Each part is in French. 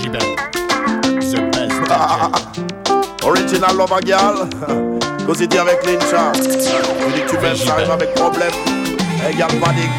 The best Original lover girl. Cause il avec Lincha. Tu dis tu veux ça, avec problème. Hey, y'a panique.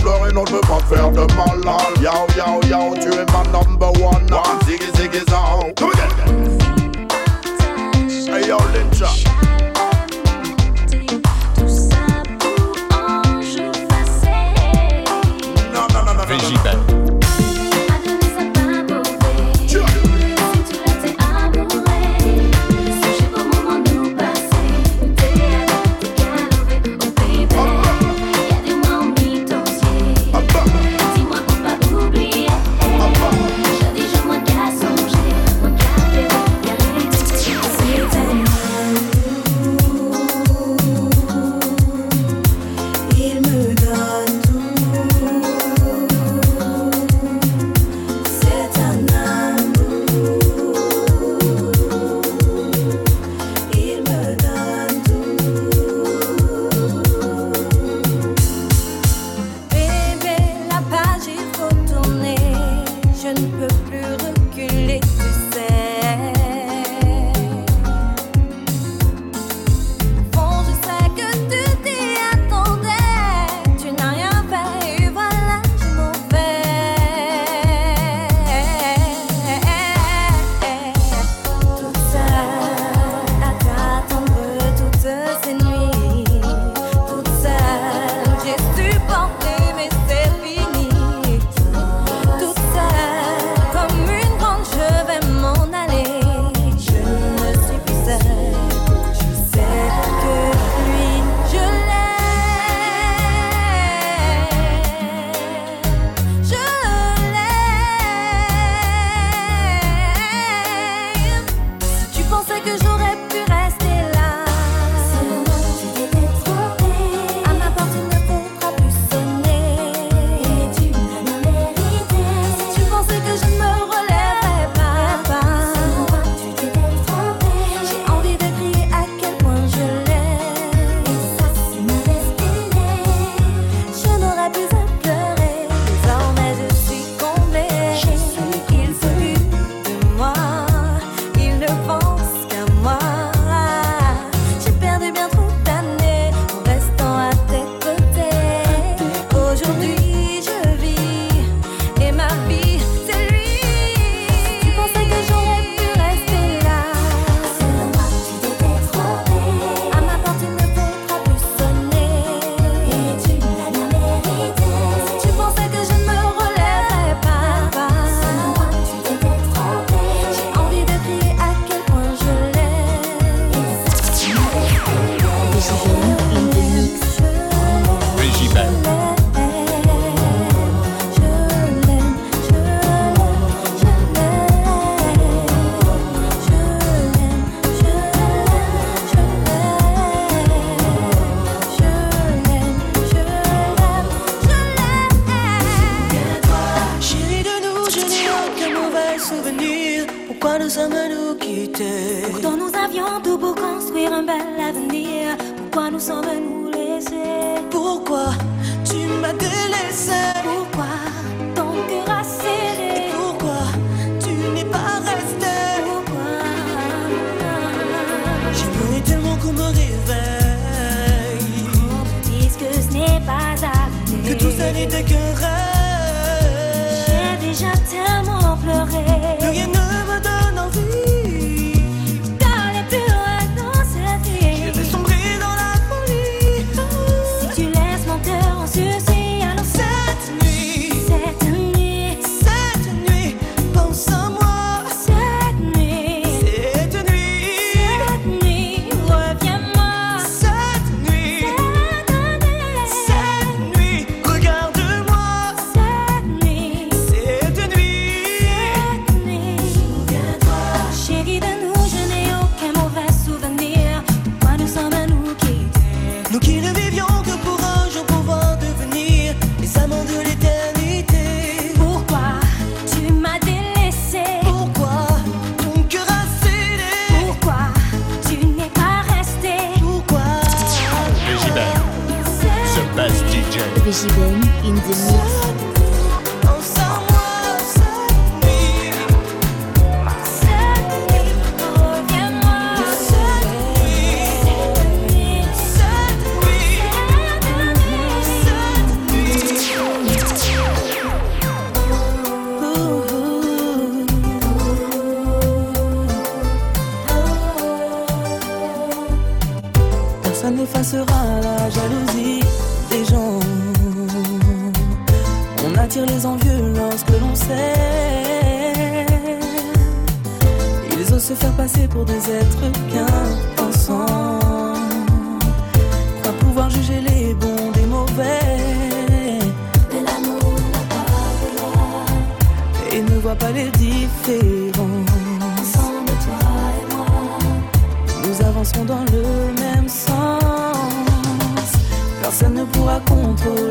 pleurer, non, je veux pas faire de malade. Tu es ma number one. Ziggy, ziggy, zao. Come again. Hey, yo, que j'en にできる Regine. Regibin in the mix. told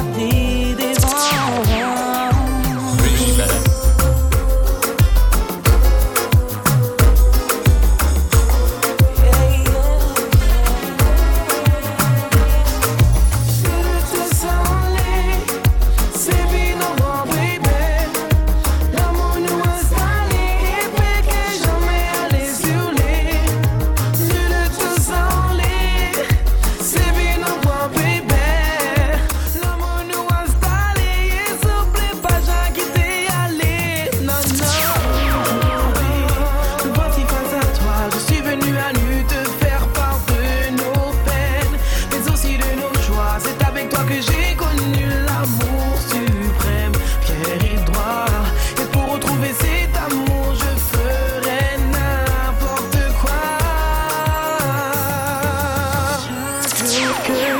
nothing Good.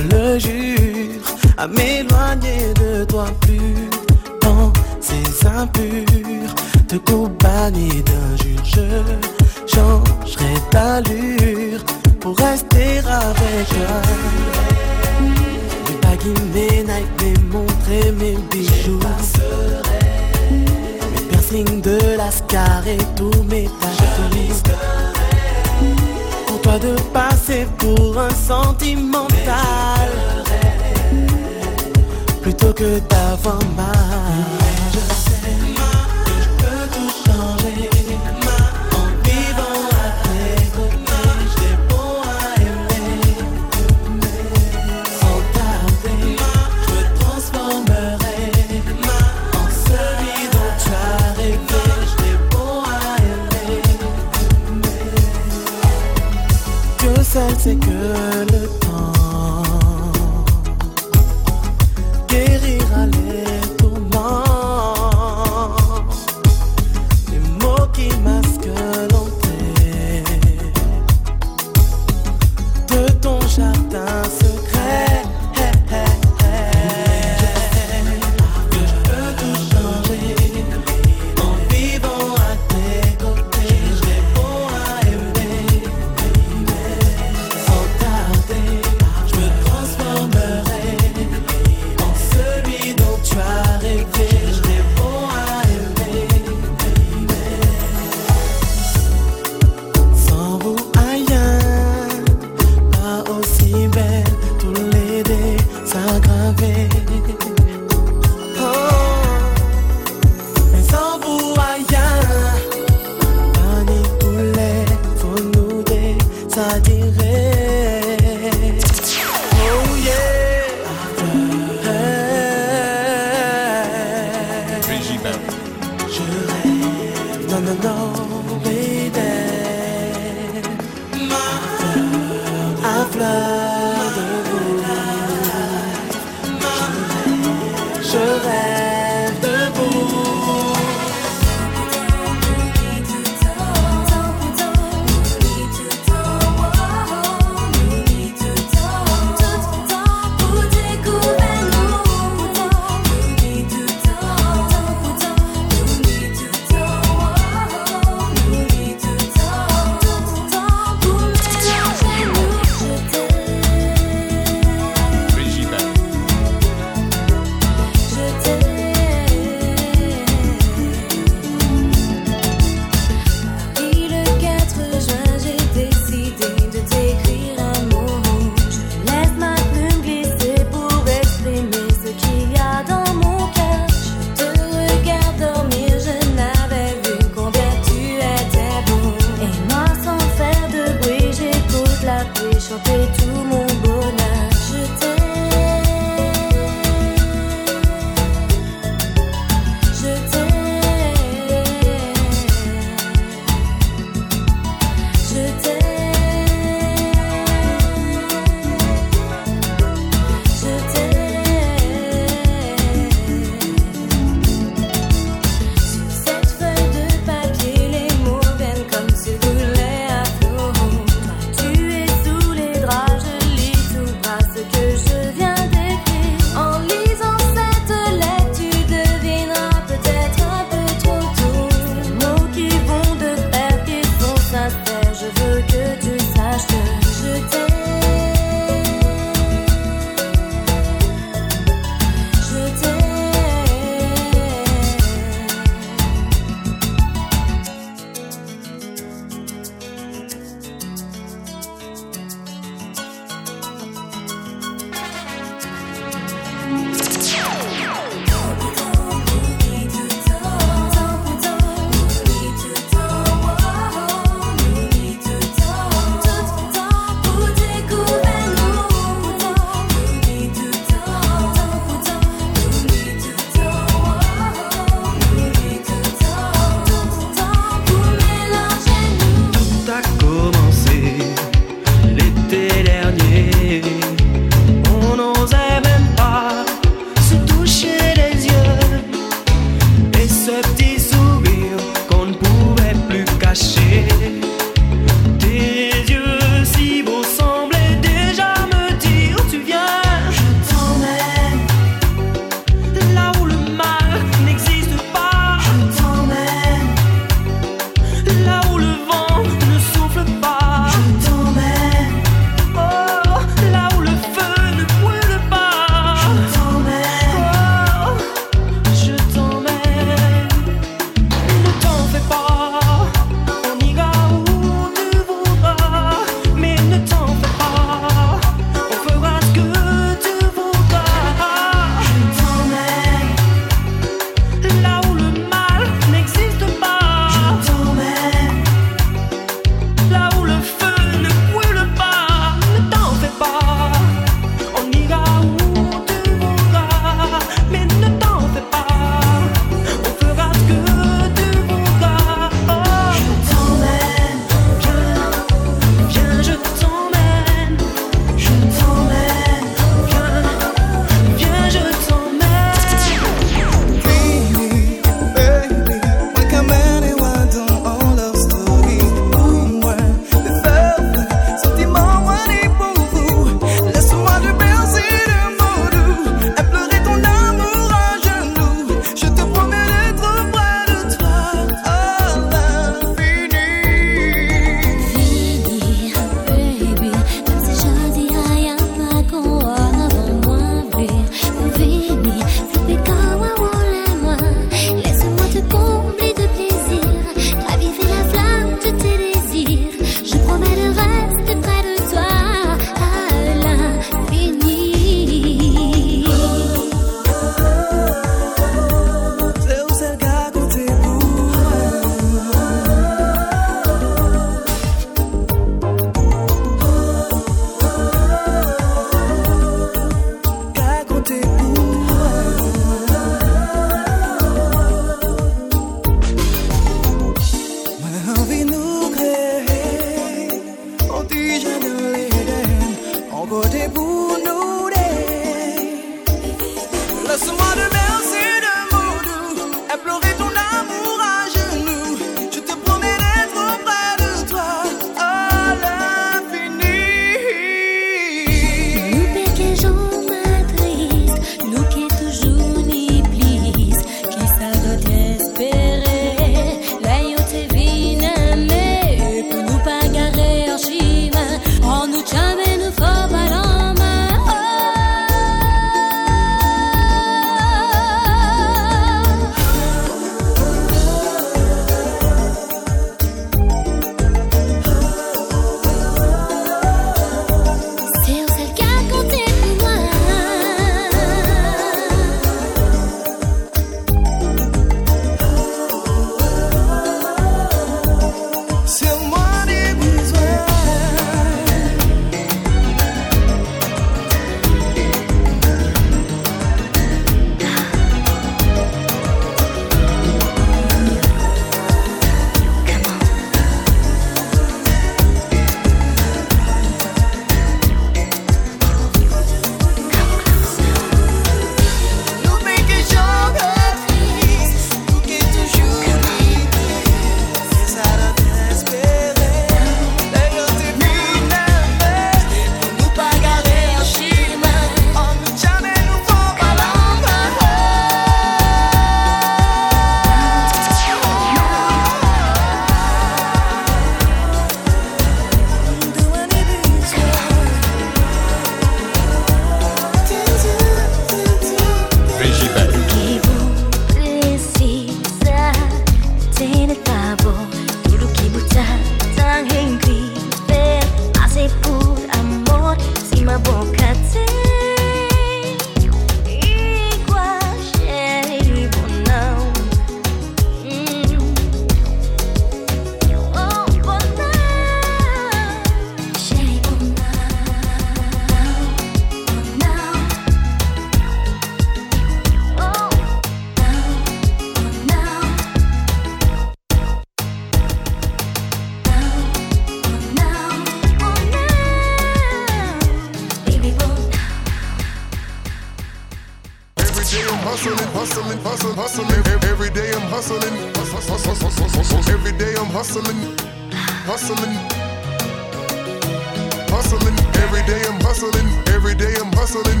hustling, every day I'm hustling,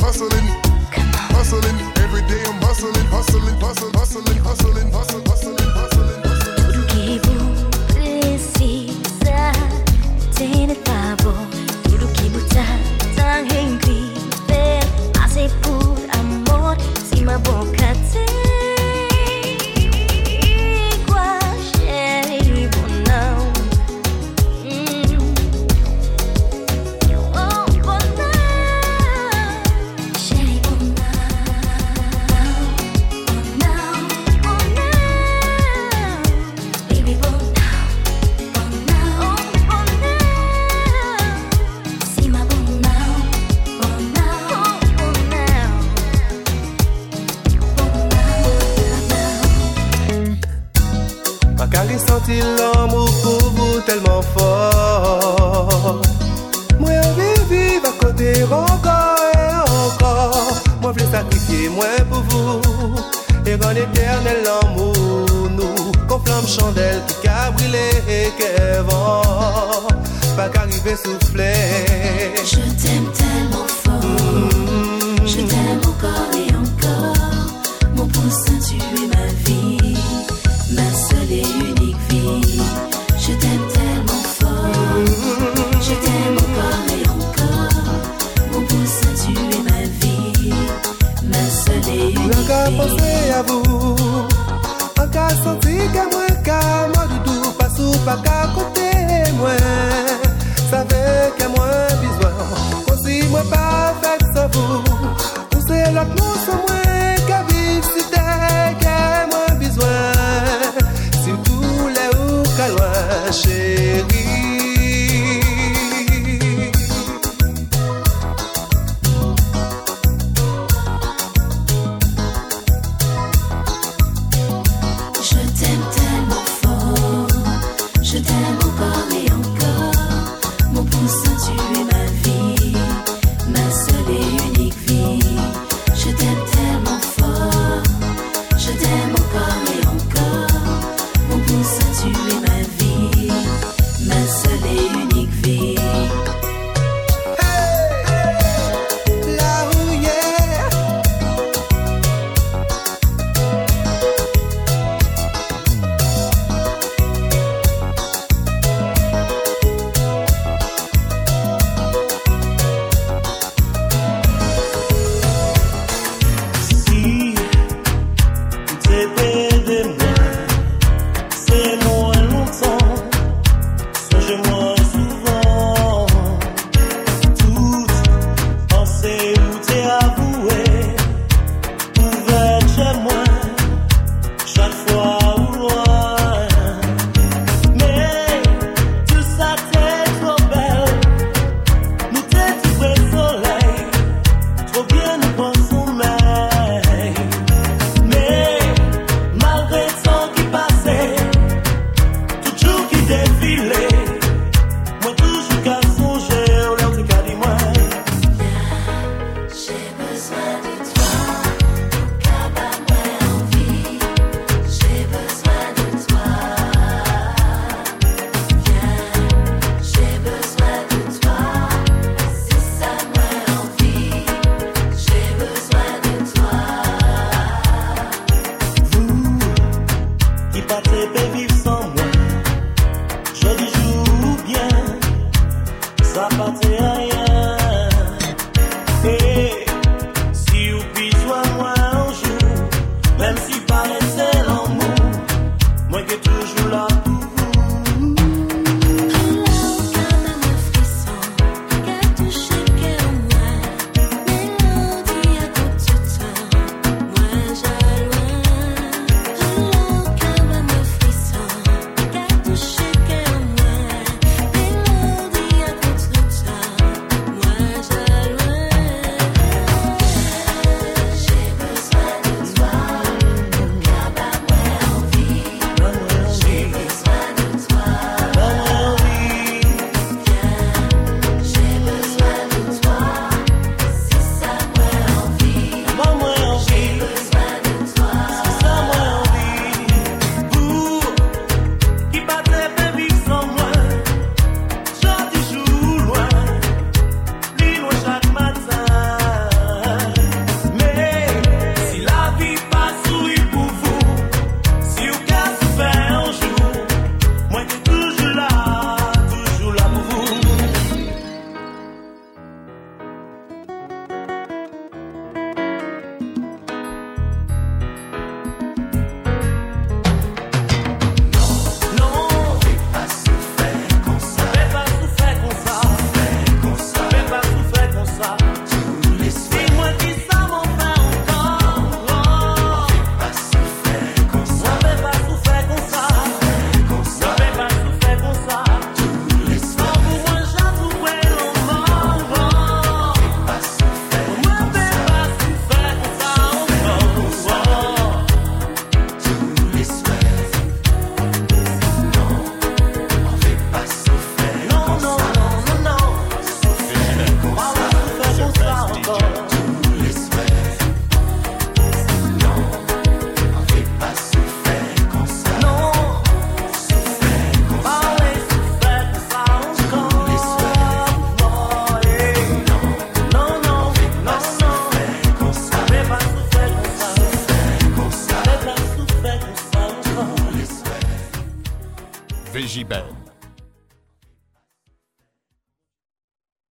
hustling, hustling, every day I'm hustling, hustling, hustling, hustling, hustling, hustling, hustling, hustling. Car il sentit l'amour pour vous tellement fort. Moi envie vivre à côté encore et encore. Moi voulais sacrifier moi pour vous. Et dans éternel amour nous. Qu'on flamme chandelle qui a et qu'est vent Pas qu'arriver souffler Je t'aime tellement fort. Je t'aime encore et encore. Mon pouce tu es ma vie. macaco